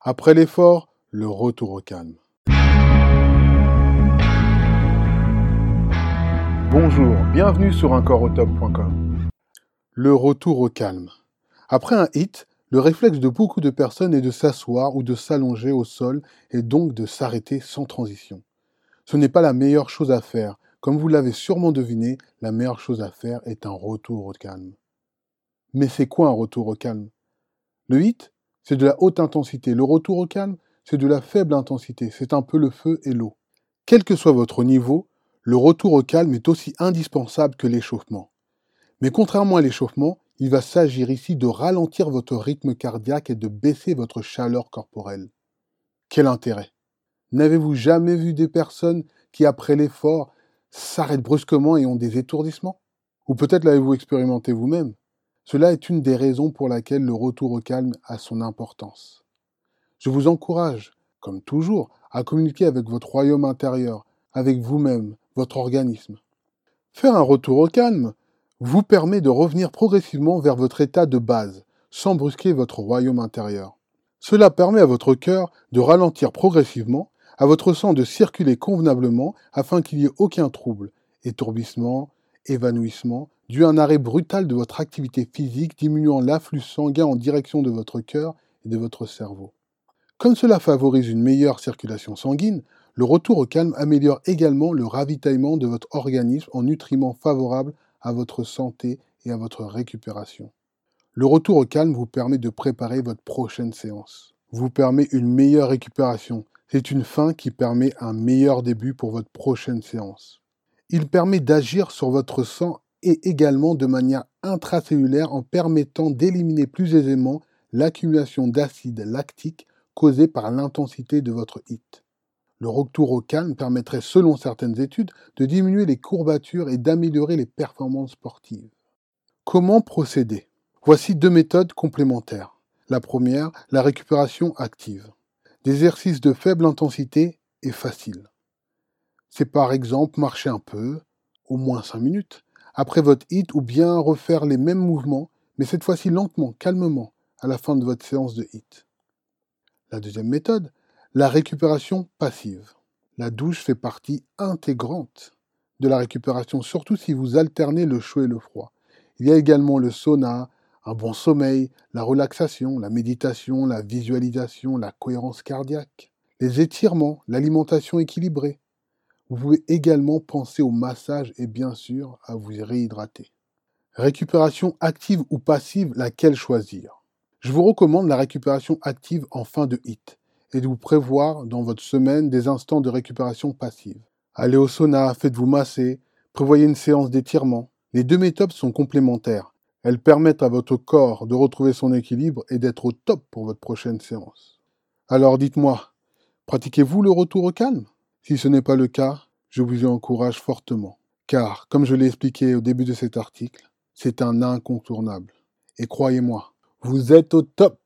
Après l'effort, le retour au calme. Bonjour, bienvenue sur uncoreautop.com. Le retour au calme. Après un hit, le réflexe de beaucoup de personnes est de s'asseoir ou de s'allonger au sol et donc de s'arrêter sans transition. Ce n'est pas la meilleure chose à faire. Comme vous l'avez sûrement deviné, la meilleure chose à faire est un retour au calme. Mais c'est quoi un retour au calme? Le hit, c'est de la haute intensité. Le retour au calme, c'est de la faible intensité. C'est un peu le feu et l'eau. Quel que soit votre niveau, le retour au calme est aussi indispensable que l'échauffement. Mais contrairement à l'échauffement, il va s'agir ici de ralentir votre rythme cardiaque et de baisser votre chaleur corporelle. Quel intérêt? N'avez-vous jamais vu des personnes qui, après l'effort, s'arrêtent brusquement et ont des étourdissements? Ou peut-être l'avez-vous expérimenté vous-même? Cela est une des raisons pour laquelle le retour au calme a son importance. Je vous encourage, comme toujours, à communiquer avec votre royaume intérieur, avec vous-même, votre organisme. Faire un retour au calme vous permet de revenir progressivement vers votre état de base, sans brusquer votre royaume intérieur. Cela permet à votre cœur de ralentir progressivement, à votre sang de circuler convenablement afin qu'il n'y ait aucun trouble, étourbissement, évanouissement, dû à un arrêt brutal de votre activité physique diminuant l'afflux sanguin en direction de votre cœur et de votre cerveau. Comme cela favorise une meilleure circulation sanguine, le retour au calme améliore également le ravitaillement de votre organisme en nutriments favorables à votre santé et à votre récupération. Le retour au calme vous permet de préparer votre prochaine séance, vous permet une meilleure récupération. C'est une fin qui permet un meilleur début pour votre prochaine séance. Il permet d'agir sur votre sang et également de manière intracellulaire en permettant d'éliminer plus aisément l'accumulation d'acide lactique causée par l'intensité de votre hit. Le retour au calme permettrait, selon certaines études, de diminuer les courbatures et d'améliorer les performances sportives. Comment procéder? Voici deux méthodes complémentaires. La première, la récupération active. Des exercices de faible intensité et faciles. C'est par exemple marcher un peu, au moins 5 minutes, après votre hit ou bien refaire les mêmes mouvements, mais cette fois-ci lentement, calmement, à la fin de votre séance de hit. La deuxième méthode, la récupération passive. La douche fait partie intégrante de la récupération, surtout si vous alternez le chaud et le froid. Il y a également le sauna, un bon sommeil, la relaxation, la méditation, la visualisation, la cohérence cardiaque, les étirements, l'alimentation équilibrée. Vous pouvez également penser au massage et bien sûr à vous réhydrater. Récupération active ou passive, laquelle choisir? Je vous recommande la récupération active en fin de hit et de vous prévoir dans votre semaine des instants de récupération passive. Allez au sauna, faites-vous masser, prévoyez une séance d'étirement. Les deux méthodes sont complémentaires. Elles permettent à votre corps de retrouver son équilibre et d'être au top pour votre prochaine séance. Alors dites-moi, pratiquez-vous le retour au calme? Si ce n'est pas le cas, je vous encourage fortement. Car, comme je l'ai expliqué au début de cet article, c'est un incontournable. Et croyez-moi, vous êtes au top